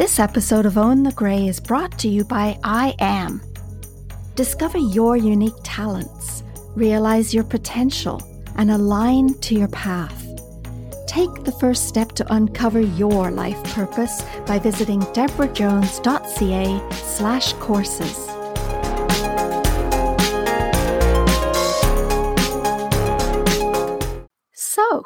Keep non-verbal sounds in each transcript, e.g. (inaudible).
This episode of Own the Grey is brought to you by I Am. Discover your unique talents, realize your potential, and align to your path. Take the first step to uncover your life purpose by visiting debrajones.ca slash courses. So,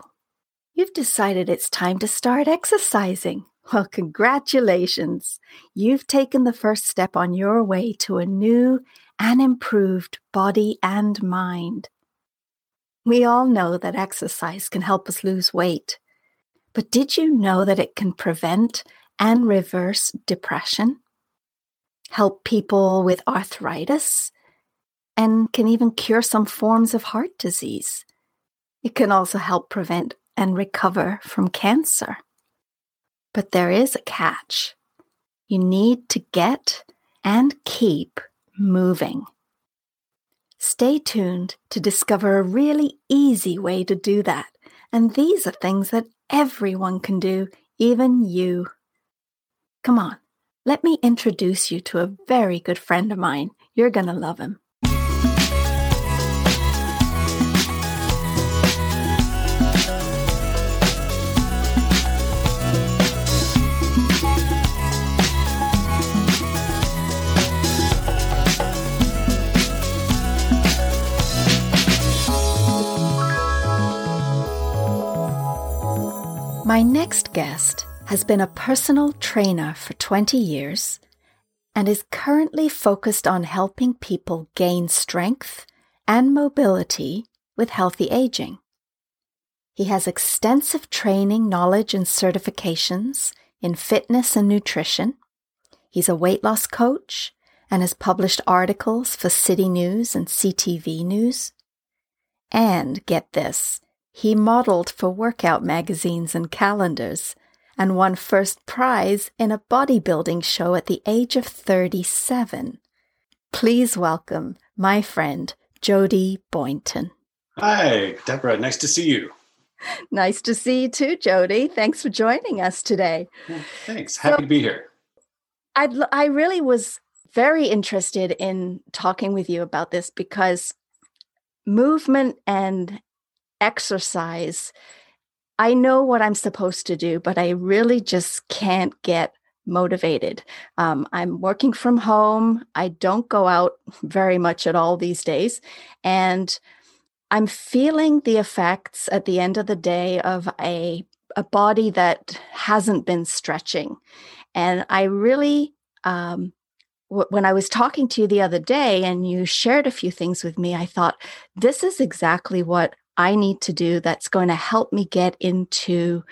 you've decided it's time to start exercising. Well, congratulations. You've taken the first step on your way to a new and improved body and mind. We all know that exercise can help us lose weight. But did you know that it can prevent and reverse depression? Help people with arthritis? And can even cure some forms of heart disease? It can also help prevent and recover from cancer. But there is a catch. You need to get and keep moving. Stay tuned to discover a really easy way to do that. And these are things that everyone can do, even you. Come on, let me introduce you to a very good friend of mine. You're going to love him. My next guest has been a personal trainer for 20 years and is currently focused on helping people gain strength and mobility with healthy aging. He has extensive training, knowledge, and certifications in fitness and nutrition. He's a weight loss coach and has published articles for City News and CTV News. And get this, he modeled for workout magazines and calendars and won first prize in a bodybuilding show at the age of 37. Please welcome my friend, Jody Boynton. Hi, Debra. Nice to see you. Nice to see you too, Jody. Thanks for joining us today. Well, thanks. Happy so, to be here. I I really was very interested in talking with you about this because movement and exercise, I know what I'm supposed to do, but I really just can't get motivated. Um, I'm working from home. I don't go out (laughs) very much at all these days. And I'm feeling the effects at the end of the day of a, a body that hasn't been stretching. And I really, um, when I was talking to you the other day and you shared a few things with me, I thought, this is exactly what I need to do that's going to help me get into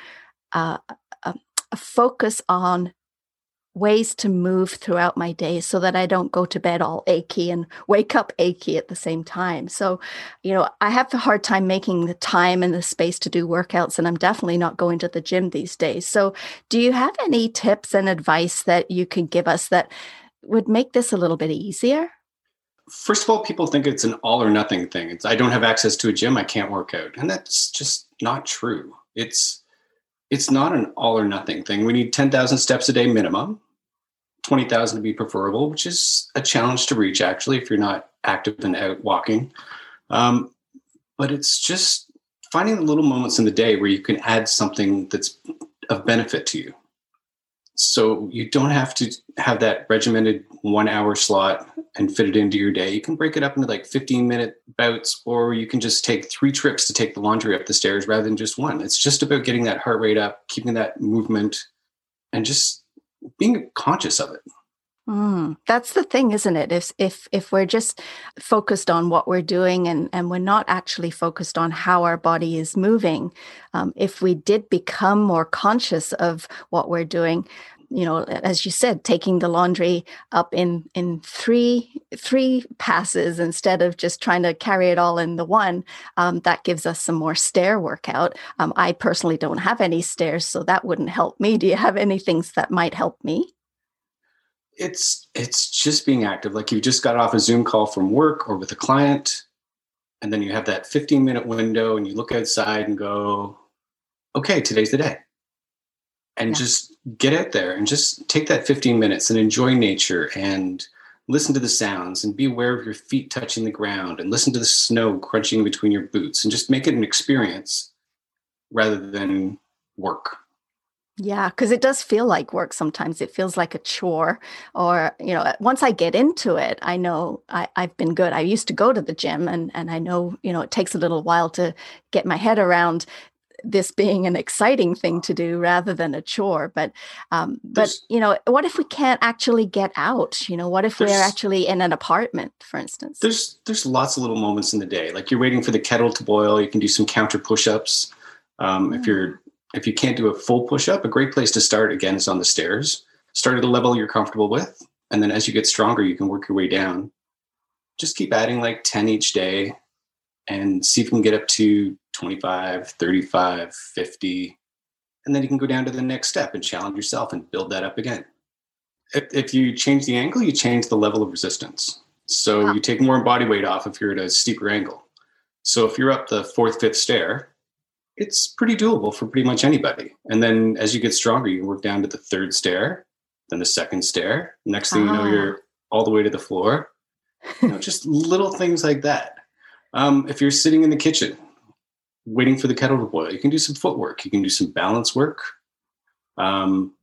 uh, a, a focus on ways to move throughout my day so that I don't go to bed all achy and wake up achy at the same time. So, you know, I have a hard time making the time and the space to do workouts, and I'm definitely not going to the gym these days. So, do you have any tips and advice that you could give us that would make this a little bit easier? First of all, people think it's an all or nothing thing. It's I don't have access to a gym, I can't work out. And that's just not true. It's it's not an all or nothing thing. We need 10,000 steps a day minimum. 20,000 to be preferable, which is a challenge to reach actually if you're not active and out walking. Um, but it's just finding the little moments in the day where you can add something that's of benefit to you. So you don't have to have that regimented one hour slot and fit it into your day. You can break it up into like 15 minute bouts, or you can just take three trips to take the laundry up the stairs rather than just one. It's just about getting that heart rate up, keeping that movement, and just being conscious of it. Mm, that's the thing, isn't it? If if if we're just focused on what we're doing and and we're not actually focused on how our body is moving, um, if we did become more conscious of what we're doing, you know, as you said, taking the laundry up in in three three passes instead of just trying to carry it all in the one, um, that gives us some more stair workout. Um, I personally don't have any stairs, so that wouldn't help me. Do you have any things that might help me? it's it's just being active like you just got off a zoom call from work or with a client and then you have that 15 minute window and you look outside and go okay today's the day and yeah. just get out there and just take that 15 minutes and enjoy nature and listen to the sounds and be aware of your feet touching the ground and listen to the snow crunching between your boots and just make it an experience rather than work. Yeah, because it does feel like work sometimes. It feels like a chore. Or, you know, once I get into it, I know I, have been good. I used to go to the gym and, and I know, you know, it takes a little while to get my head around this being an exciting thing to do rather than a chore but um, but you know what if we can't actually get out? You know what if we're actually in an apartment for instance? There's there's lots of little moments in the day. Like you're waiting for the kettle to boil you can do some counter push-ups um, mm. if you're if you can't do a full push-up a great place to start again is on the stairs. Start at a level you're comfortable with and then as you get stronger you can work your way down. Just keep adding like 10 each day and see if you can get up to 25, 35, 50. And then you can go down to the next step and challenge yourself and build that up again. If, if you change the angle, you change the level of resistance. So wow. you take more body weight off if you're at a steeper angle. So if you're up the fourth, fifth stair, it's pretty doable for pretty much anybody. And then as you get stronger, you work down to the third stair, then the second stair. Next thing you know, ah. you're all the way to the floor. You know, (laughs) just little things like that. Um, if you're sitting in the kitchen waiting for the kettle to boil, you can do some footwork. You can do some balance work. Um,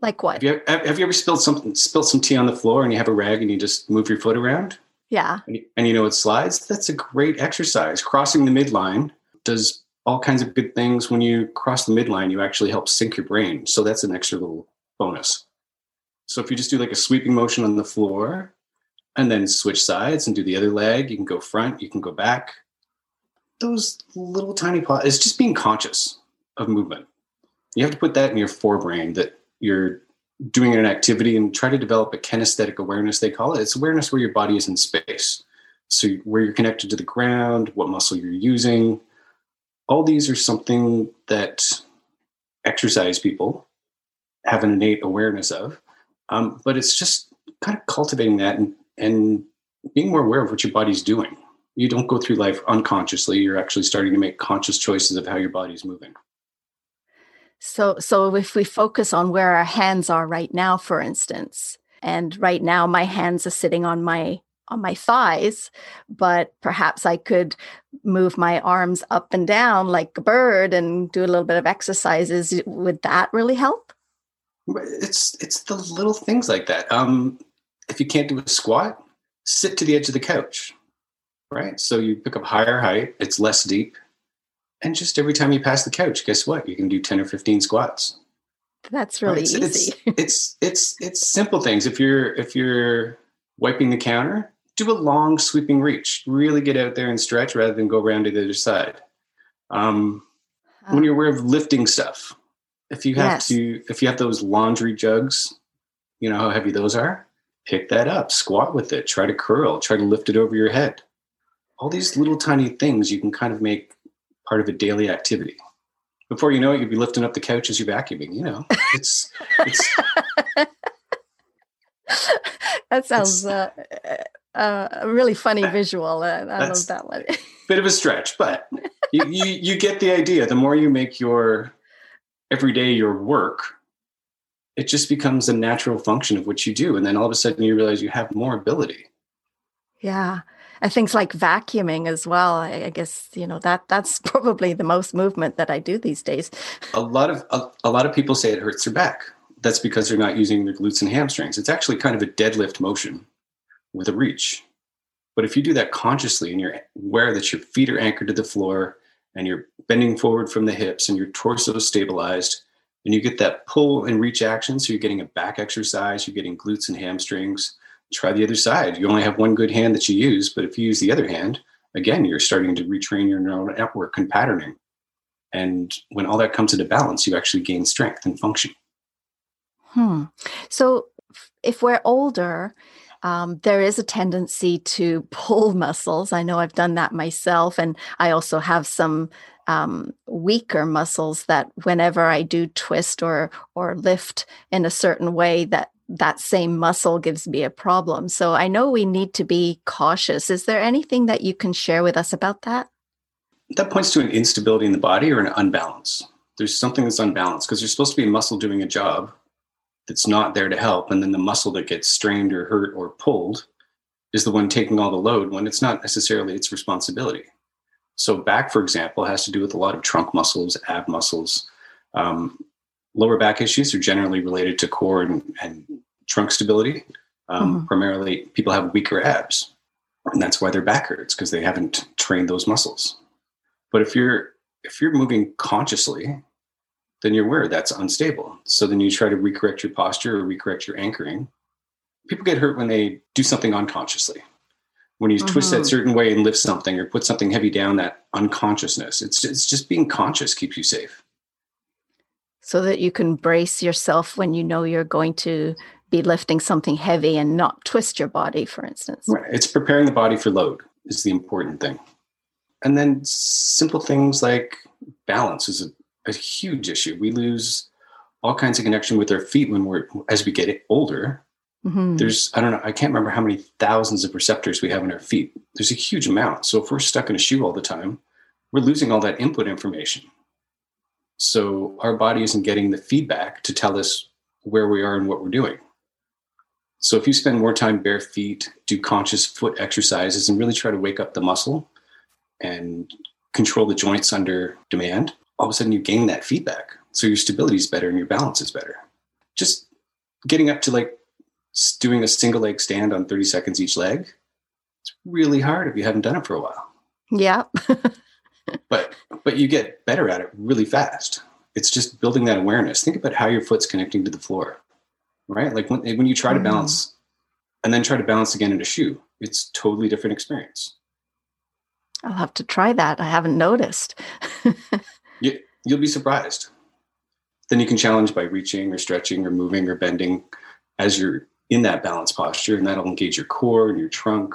like what? Have you, have you, ever spilled something, spilled some tea on the floor, and you have a rag and you just move your foot around? Yeah. And you, and you know it slides. That's a great exercise. Crossing the midline does all kinds of good things. When you cross the midline, you actually help sync your brain. So that's an extra little bonus. So if you just do like a sweeping motion on the floor, and then switch sides and do the other leg. You can go front, you can go back. Those little tiny pause is just being conscious of movement. You have to put that in your forebrain that you're doing an activity and try to develop a kinesthetic awareness, they call it. It's awareness where your body is in space. So, where you're connected to the ground, what muscle you're using. All these are something that exercise people have an innate awareness of. Um, but it's just kind of cultivating that and and being more aware of what your body's doing. You don't go through life unconsciously. You're actually starting to make conscious choices of how your body's moving. So, so if we focus on where our hands are right now, for instance, and right now my hands are sitting on my on my thighs, but perhaps I could move my arms up and down like a bird and do a little bit of exercises. Would that really help? It's it's the little things like that. Um, if you can't do a squat, sit to the edge of the couch, right? So you pick up higher height, it's less deep. And just every time you pass the couch, guess what? You can do 10 or 15 squats. That's really right? easy. It's, (laughs) it's, it's, it's simple things. If you're, if you're wiping the counter, do a long sweeping reach. Really get out there and stretch rather than go around to the other side. Um, when you're aware of lifting stuff, if you have yes. to, if you have those laundry jugs, you know how heavy those are pick that up, squat with it, try to curl, try to lift it over your head. All these little tiny things you can kind of make part of a daily activity. Before you know it, you'll be lifting up the couch as you're vacuuming. You know, it's it's. (laughs) that sounds uh, uh, a really funny visual. Uh, I love that one. (laughs) bit of a stretch, but you, you you get the idea. The more you make your everyday your work, it just becomes a natural function of what you do. And then all of a sudden you realize you have more ability. Yeah. And things like vacuuming as well. I, guess, you know, that that's (laughs) probably the most movement that I do these days. A lot of a, a lot of people say it hurts their back. That's because they're not using their glutes and hamstrings. It's actually kind of a deadlift motion with a reach. But if you do that consciously and you're aware that your feet are anchored to the floor and you're bending forward from the hips and your torso is stabilized, and you get that pull and reach action. So you're getting a back exercise, you're getting glutes and hamstrings. Try the other side. You only have one good hand that you use, but if you use the other hand, again, you're starting to retrain your neural network and patterning. And when all that comes into balance, you actually gain strength and function. Hmm. So if we're older, um, there is a tendency to pull (laughs) muscles. I know I've done that myself, and I also have some um, weaker muscles that whenever I do twist or or lift in a certain way, that that same muscle gives me a problem. So I know we need to be cautious. Is there anything that you can share with us about that? That points to an instability in the body or an unbalance. there's something that's unbalanced because there's supposed to be a muscle doing a job that's not there to help. And then the muscle that gets strained or hurt or pulled is the one taking all the load when it's not necessarily its responsibility. So, back, for example, has to do with a lot of trunk muscles, ab muscles. Um, lower back issues are generally related to core and, and trunk stability. Um, mm-hmm. Primarily, people have weaker abs, and that's why their back hurts because they haven't trained those muscles. But if you're if you're moving consciously, then you're aware that's unstable. So then you try to recorrect your posture or recorrect your anchoring. People get hurt when they do something unconsciously. When you mm-hmm. twist that mm-hmm. certain way and lift something or put something heavy down, that unconsciousness. It's it's just being conscious keeps you safe. So that you can brace yourself when you know you're going to be lifting something heavy and not twist your body, for instance. Right. It's preparing the body for load is the important thing. And then simple things like balance is a a huge issue. We lose all kinds of connection with our feet when we're as we get older. Mm-hmm. There's I don't know I can't remember how many thousands of receptors we have in our feet. There's a huge amount. So if we're stuck in a shoe all the time, we're losing all that input information. So our body isn't getting the feedback to tell us where we are and what we're doing. So if you spend more time bare feet, do conscious foot exercises, and really try to wake up the muscle and control the joints under demand, all of a sudden you gain that feedback. So your stability is better and your balance is better. Just getting up to like doing a single leg stand on 30 seconds each leg, it's really hard if you haven't done it for a while. Yeah. (laughs) but but you get better at it really fast. It's just building that awareness. Think about how your foot's connecting to the floor, right? Like when, when you try to mm. balance and then try to balance again in a shoe, it's totally different experience. I'll have to try that. I haven't noticed. (laughs) you, you'll be surprised. Then you can challenge by reaching or stretching or moving or bending as you're in that balance posture, and that'll engage your core and your trunk.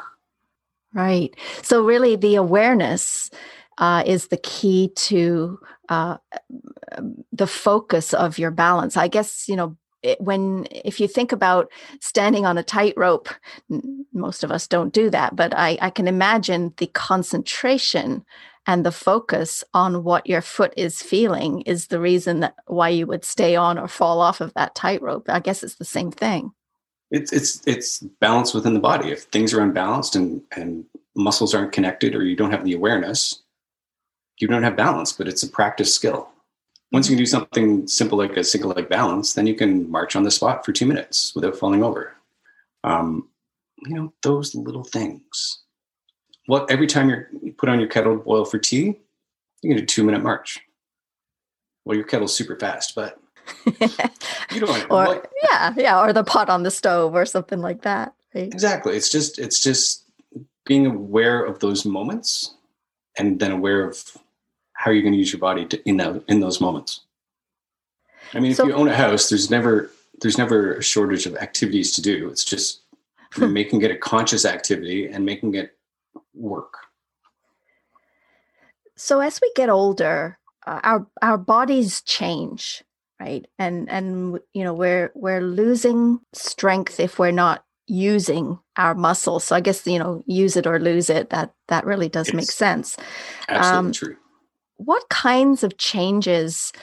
Right. So, really, the awareness uh, is the key to uh, the focus of your balance. I guess, you know, when if you think about standing on a tightrope most of us don't do that but I, I can imagine the concentration and the focus on what your foot is feeling is the reason that why you would stay on or fall off of that tightrope. I guess it's the same thing. It's it's it's balance within the body. If things are unbalanced and and muscles aren't connected or you don't have the awareness, you don't have balance. But it's a practice skill. Once you can do something simple like a single leg balance, then you can march on the spot for two minutes without falling over. Um, you know those little things what every time you put on your kettle to boil for tea, you can do two minute march. Well, your kettle's super fast, but you don't. (laughs) or what? yeah, yeah, or the pot on the stove or something like that. Right? Exactly. It's just it's just being aware of those moments, and then aware of how are you're going to use your body to, in that in those moments. I mean, so, if you own a house, there's never there's never a shortage of activities to do. It's just (laughs) making it a conscious activity and making it work. So as we get older, uh, our our bodies change, right? And and you know we're we're losing strength if we're not using our muscles. So I guess you know use it or lose it. That that really does it's make sense. Absolutely um, true. What kinds of changes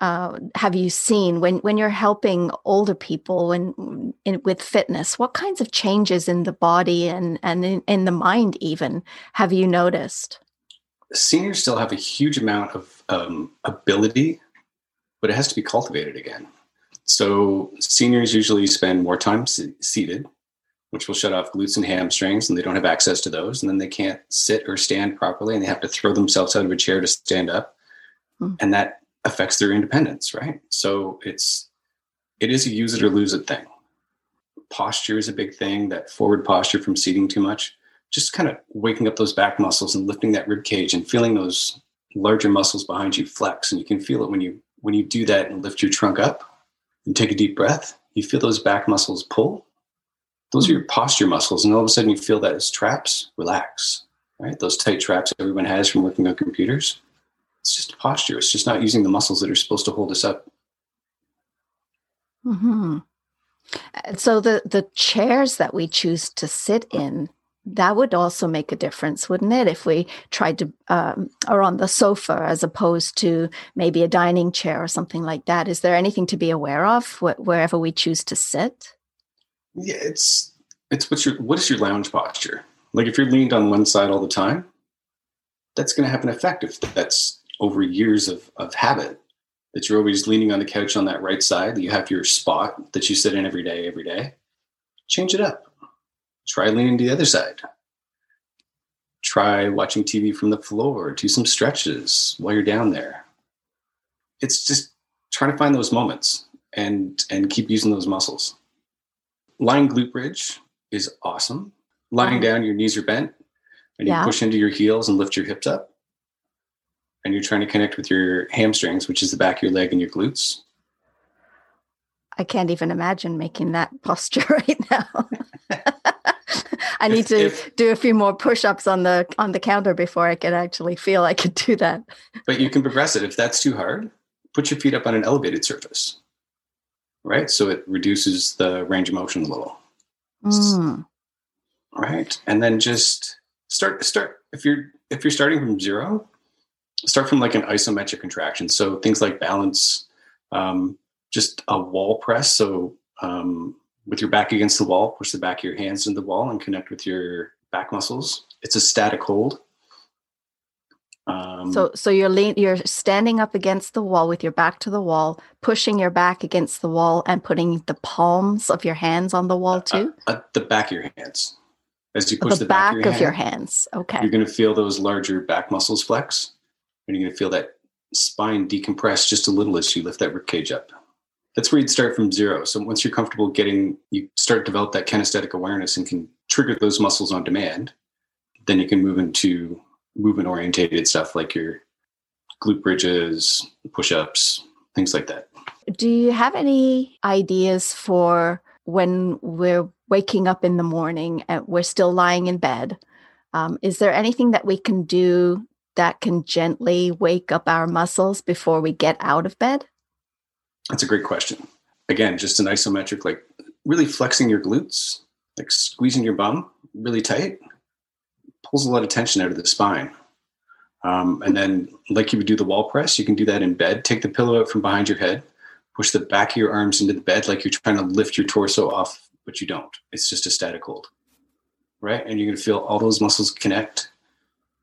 uh, have you seen when when you're helping older people in, with fitness? What kinds of changes in the body and and in, in the mind even have you noticed? Seniors still have a huge amount of um, ability, but it has to be cultivated again. So seniors usually spend more time seated, which will shut off glutes and hamstrings, and they don't have access to those, and then they can't sit or stand properly, and they have to throw themselves out of a chair to stand up, hmm. and that affects their independence, right? So it's it is a use it or lose it thing. Posture is a big thing, that forward posture from seating too much. Just kind of waking up those back muscles and lifting that rib cage and feeling those larger muscles behind you flex. And you can feel it when you when you do that and lift your trunk up and take a deep breath. You feel those back muscles pull. Those are your posture muscles, and all of a sudden you feel that as traps relax. Right, those tight traps everyone has from working on computers it's just posture. It's just not using the muscles that are supposed to hold us up. Hmm. So the the chairs that we choose to sit in that would also make a difference, wouldn't it? If we tried to, um, or on the sofa as opposed to maybe a dining chair or something like that. Is there anything to be aware of wh- wherever we choose to sit? Yeah, it's it's what's your what is your lounge posture? Like if you're leaned on one side all the time, that's going to have an effect if that's over years of of habit. That you're always leaning on the couch on that right side. That you have your spot that you sit in every day, every day. Change it up Try leaning to the other side. Try watching TV from the floor. Do some stretches while you're down there. It's just trying to find those moments and and keep using those muscles. Lying glute bridge is awesome. Lying down, your knees are bent, and you yeah. push into your heels and lift your hips up. And you're trying to connect with your hamstrings, which is the back of your leg and your glutes. I can't even imagine making that (laughs) posture right now. (laughs) I need if, to if, do a few more push-ups on the on the counter before I can actually feel I could do that. But you can progress it. If that's too hard, put your feet up on an elevated surface. Right? So it reduces the range of motion a little. Mm. Right? And then just start start if you're if you're starting from zero, start from like an isometric contraction. So things like balance, um, just a wall press. So um, with your back against the wall, push the back of your hands into the wall and connect with your back muscles. It's a static hold. Um, so, so you're lean, you're standing up against the wall with your back to the wall, pushing your back against the wall, and putting the palms of your hands on the wall uh, too. Uh, uh, the back of your hands, as you push the, the back, back, of, your, of your hands. Okay, you're going to feel those larger back muscles flex, and you're going to feel that spine decompress just a little as you lift that rib cage up that's where you'd start from zero. So once you're comfortable getting, you start to develop that kinesthetic awareness and can trigger those muscles on demand, then you can move into movement orientated stuff like your glute bridges, push ups, things like that. Do you have any ideas for when we're waking up in the morning and we're still lying in bed? Um, is there anything that we can do that can gently wake up our muscles before we get out of bed? That's a great question. Again, just an isometric, like really flexing your glutes, like squeezing your bum really tight, pulls a lot of tension out of the spine. Um, and then, like you would do the wall press, you can do that in bed. Take the pillow out from behind your head, push the back of your arms into the bed like you're trying to lift your torso off, but you don't. It's just a static hold, right? And you're going to feel all those muscles connect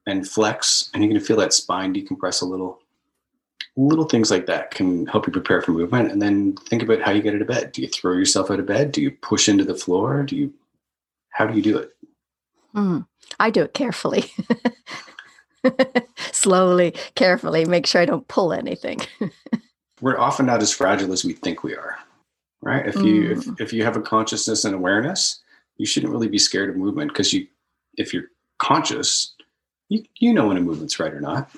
and flex, and you're going to feel that spine decompress a little little things like that can help you prepare for movement and then think about how you get out of bed do you throw yourself out of bed do you push into the floor do you how do you do it mm, i do it carefully. (laughs) Slowly carefully make sure i don't pull anything. (laughs) We're often not as fragile as we think we are right? If you mm. if, if you have a consciousness and awareness you shouldn't really be scared of movement because you if you're conscious you, you know when a movement's right or not.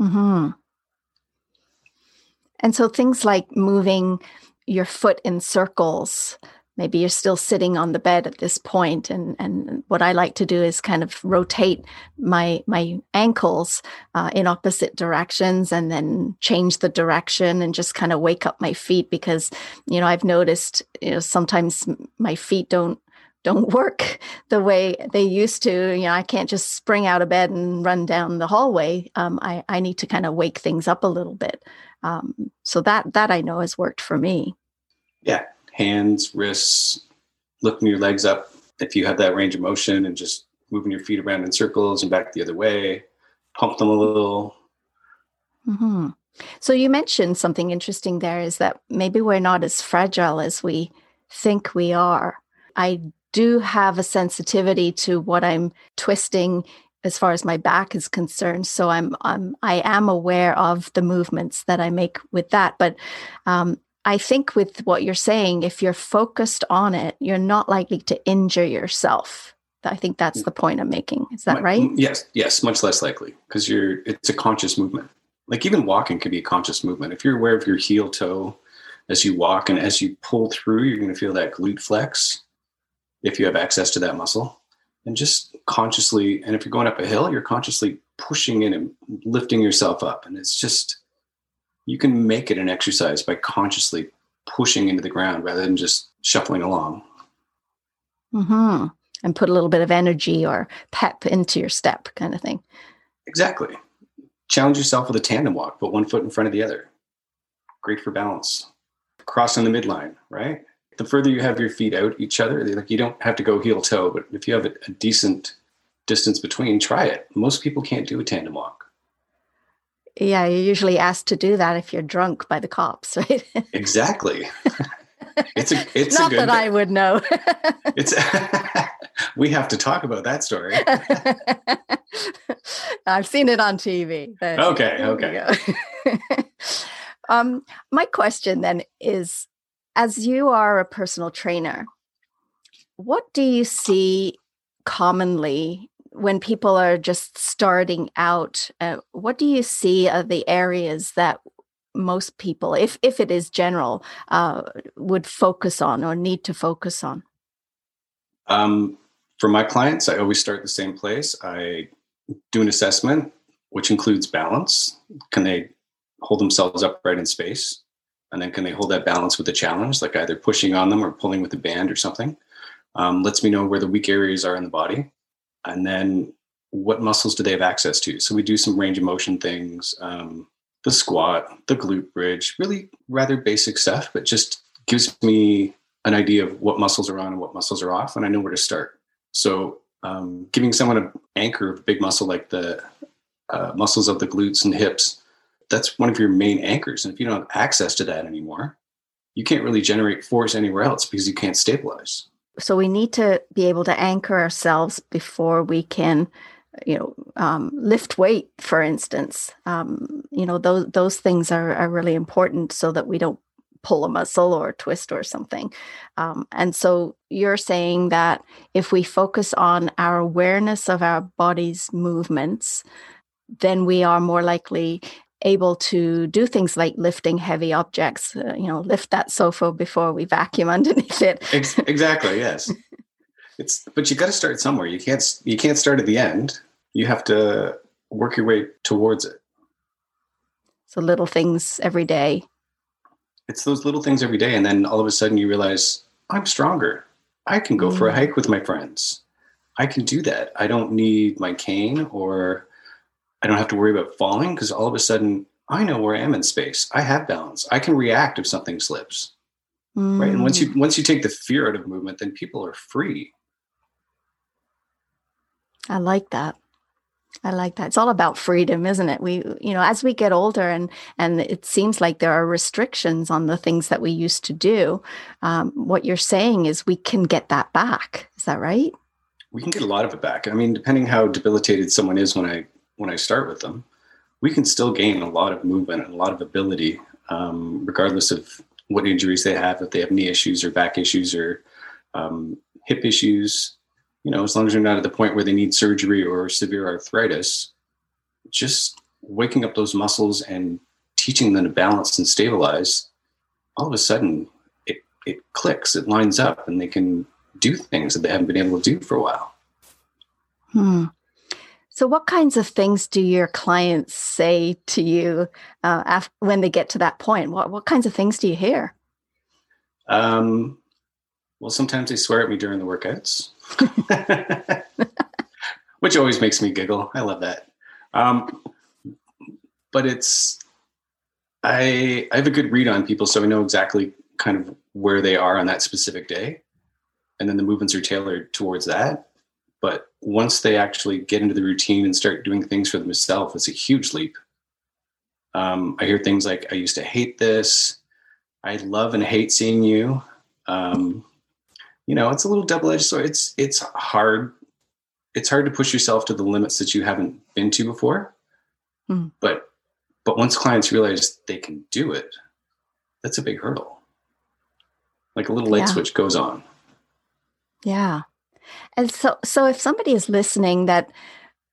Mm-hmm. And so things like moving your foot in circles, maybe you're still sitting on the bed at this point and and what I like to do is kind of rotate my my ankles uh, in opposite directions and then change the direction and just kind of wake up my feet because you know I've noticed you know sometimes my feet don't don't (laughs) work the way they used to. You know, I can't just spring out of bed and run down the hallway. Um, I, I need to kind of wake things up a little bit. Um, so that that I know has worked for me. Yeah, hands, wrists, lifting your legs up if you have that range of motion, and just moving your feet around in circles and back the other way. Pump them a little. Mm-hmm. So you mentioned something interesting there is that maybe we're not as fragile as we think we are. I do have a sensitivity to what I'm twisting as far as my back is concerned. So I'm, I'm I am aware of the movements that I make with that. But um, I think with what you're saying, if you're focused on it, you're not likely to injure yourself. I think that's the point I'm making. Is that right? Yes, yes, much less likely because you're it's a conscious movement. Like even walking can be a conscious movement. If you're aware of your heel toe as you walk and as you pull through, you're going to feel that glute flex if you have access to that muscle and just consciously and if you're going up a hill you're consciously pushing in and lifting yourself up and it's just you can make it an exercise by consciously pushing into the ground rather than just shuffling along. Hmm and put a little bit of energy or pep into your step kind of thing. Exactly. Challenge yourself with a tandem walk. Put one foot in front of the other. Great for balance. Crossing the midline right? The further you have your feet out each other like you don't have to go heel toe but if you have a, a decent distance between try it. Most people can't do a tandem walk yeah you're usually asked to do that if you're drunk by the cops (laughs) right? Exactly. It's a it's not that i would know. (laughs) It's (laughs) we have to talk about that story. I've seen it on tv okay okay. um my question then is as you are a personal trainer what do you see commonly when people are just starting out uh, what do you see are the areas that most people, if if it is general, uh, would focus on or need to focus on? Um, for my clients, I always start the same place. I do an assessment, which includes balance. Can they hold themselves upright in space? And then can they hold that balance with a challenge, like either pushing on them or pulling with a band or something? Um, lets me know where the weak areas are in the body. And then what muscles do they have access to? So we do some range of motion things. Um, the squat, the glute bridge, really rather basic stuff, but just gives me an idea of what muscles are on and what muscles are off, and I know where to start. So, um, giving someone an anchor of a big muscle like the uh, muscles of the glutes and hips, that's one of your main anchors. And if you don't have access to that anymore, you can't really generate force anywhere else because you can't stabilize. So, we need to be able to anchor ourselves before we can you know um, lift weight for instance. Um, you know those those things are, are really important so that we don't pull a muscle or twist or something. Um, and so you're saying that if we focus on our awareness of our body's movements then we are more likely able to do things like lifting heavy objects uh, you know lift that sofa before we vacuum (laughs) underneath it. Exactly yes. It's but you got to start somewhere. You can't you can't start at the end. You have to work your way towards it. So little things every day. It's those little things every day and then all of a sudden you realize i'm stronger. I can go mm. for a mm. hike with my friends. I can do that. I don't need my cane or i don't have to worry about falling because all of a sudden i know where i am in space i have balance i can react if something slips mm. right and once you mm. once you take the fear out of movement then people are free i like that I like that. It's all about freedom, isn't it? We, you know, as we get older and and it seems like there are restrictions on the things that we used to do. Um, what you're saying is we can get that back. Is that right? We can get a lot of it back. I mean, depending how debilitated someone is when I when I start with them, we can still gain a lot of movement and a lot of ability, um, regardless of what injuries they have. If they have knee issues or back issues or um, hip issues, you know, as long as they're not at the point where they need surgery or severe arthritis, just waking up those muscles and teaching them to balance and stabilize, all of a sudden it, it clicks, it lines up, and they can do things that they haven't been able to do for a while. Hmm. So, what kinds of things do your clients say to you uh, when they get to that point? What, what kinds of things do you hear? Um, well, sometimes they swear at me during the workouts. (laughs) which always makes me giggle. I love that. Um, but it's I I have a good read on people, so I know exactly kind of where they are on that specific day, and then the movements are tailored towards that. But once they actually get into the routine and start doing things for themselves, it's a huge leap. Um, I hear things like, "I used to hate this. I love and hate seeing you." Um, you know it's a little double-edged sword it's it's hard it's hard to push yourself to the limits that you haven't been to before mm. but but once clients realize they can do it that's a big hurdle like a little light yeah. switch goes on yeah and so so if somebody is listening that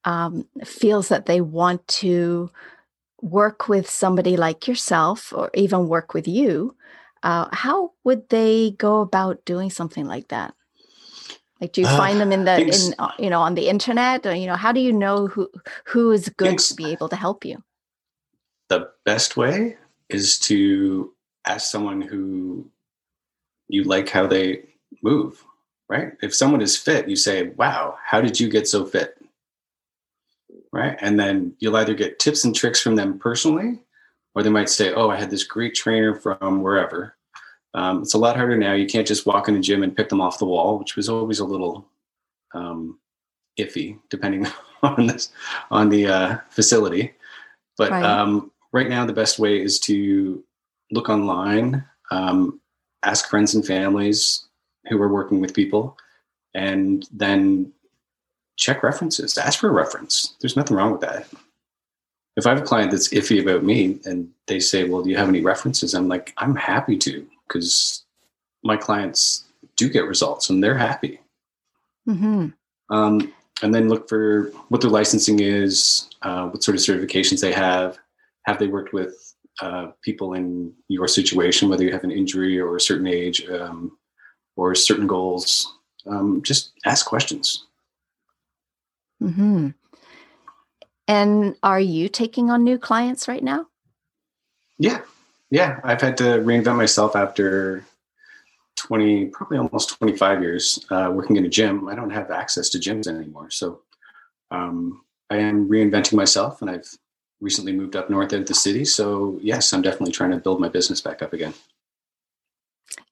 um, feels that they want to work with somebody like yourself or even work with you uh, how would they go about doing something like that? Like, do you uh, find them in the in uh, you know on the internet, or you know, how do you know who who is good to be able to help you? The best way is to ask someone who you like how they move. Right? If someone is fit, you say, wow, how did you get so fit? Right. And then you'll either get tips and tricks from them personally, or they might say, oh, I had this great trainer from wherever. Um, it's a lot harder now. You can't just walk in the gym and pick them off the wall, which was always a little um, iffy, depending (laughs) on this on the uh, facility. But right. Um, right now, the best way is to look online, um, ask friends and families who are working with people, and then check references. Ask for a reference. There's nothing wrong with that. If I have a client that's iffy about me and they say, Well, do you have any references? I'm like, I'm happy to because my clients do get results and they're happy. Mm-hmm. Um, and then look for what their licensing is, uh, what sort of certifications they have. Have they worked with uh, people in your situation, whether you have an injury or a certain age um, or certain goals? Um, just ask questions. Hmm. And are you taking on new clients right now? Yeah, yeah. I've had to reinvent myself after 20, probably almost 25 years uh, working in a gym. I don't have access to gyms anymore. So um, I am reinventing myself and I've recently moved up north out of the city. So, yes, I'm definitely trying to build my business back up again.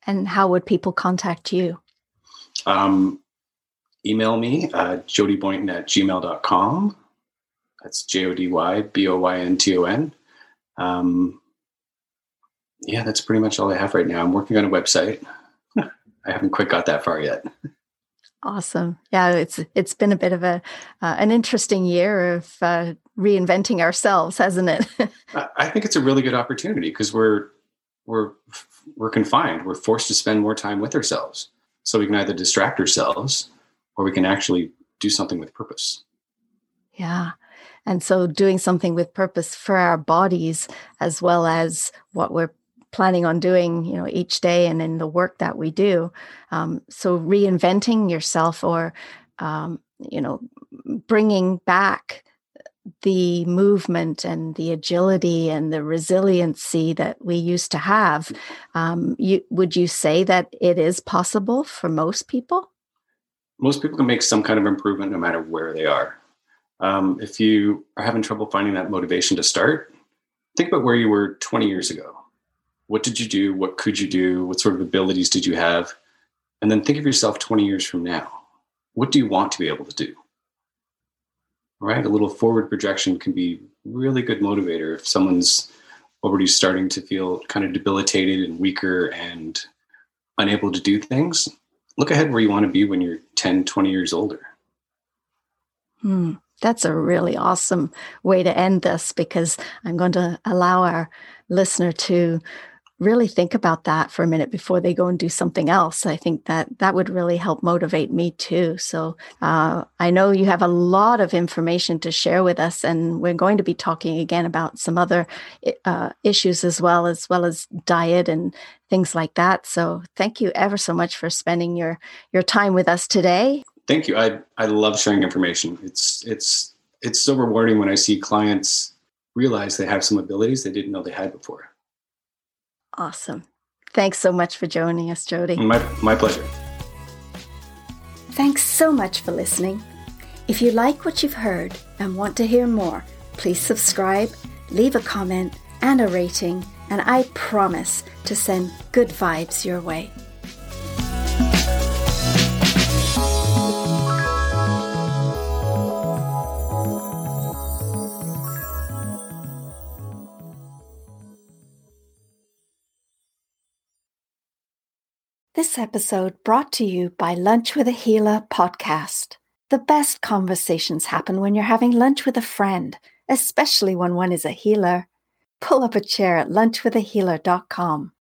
And how would people contact you? Um, email me, uh, jodyboynton at gmail.com. That's J O D Y B O Y N T O N. Um, yeah, that's pretty much all I have right now. I'm working on a website. (laughs) I haven't quite got that far yet. Awesome. Yeah, it's it's been a bit of a uh, an interesting year of uh, reinventing ourselves, hasn't it? (laughs) I think it's a really good opportunity because we're we're we're confined. We're forced to spend more time with ourselves, so we can either distract ourselves or we can actually do something with purpose. Yeah. And so doing something with purpose for our bodies as well as what we're planning on doing you know each day and in the work that we do um, so reinventing yourself or um, you know bringing back the movement and the agility and the resiliency that we used to have um, you, would you say that it is possible for most people most people can make some kind of improvement no matter where they are um, if you are having trouble finding that motivation to start think about where you were 20 years ago what did you do? What could you do? What sort of abilities did you have? And then think of yourself 20 years from now. What do you want to be able to do? Right? A little forward projection can be really good motivator if someone's already starting to feel kind of debilitated and weaker and unable to do things. Look ahead where you want to be when you're 10, 20 years older. Hmm. That's a really awesome way to end this because I'm going to allow our listener to really think about that for a minute before they go and do something else. I think that that would really help motivate me too. So uh, I know you have a lot of information to share with us, and we're going to be talking again about some other uh, issues as well, as well as diet and things like that. So thank you ever so much for spending your your time with us today. Thank you. I I love sharing information. It's it's it's so rewarding when I see clients realize they have some abilities they didn't know they had before. Awesome. Thanks so much for joining us, Jody. My, my pleasure. Thanks so much for listening. If you like what you've heard and want to hear more, please subscribe, leave a comment and a rating, and I promise to send good vibes your way. This episode brought to you by Lunch with a Healer podcast. The best conversations happen when you're having lunch with a friend, especially when one is a healer. Pull up a chair at lunchwithahealer.com.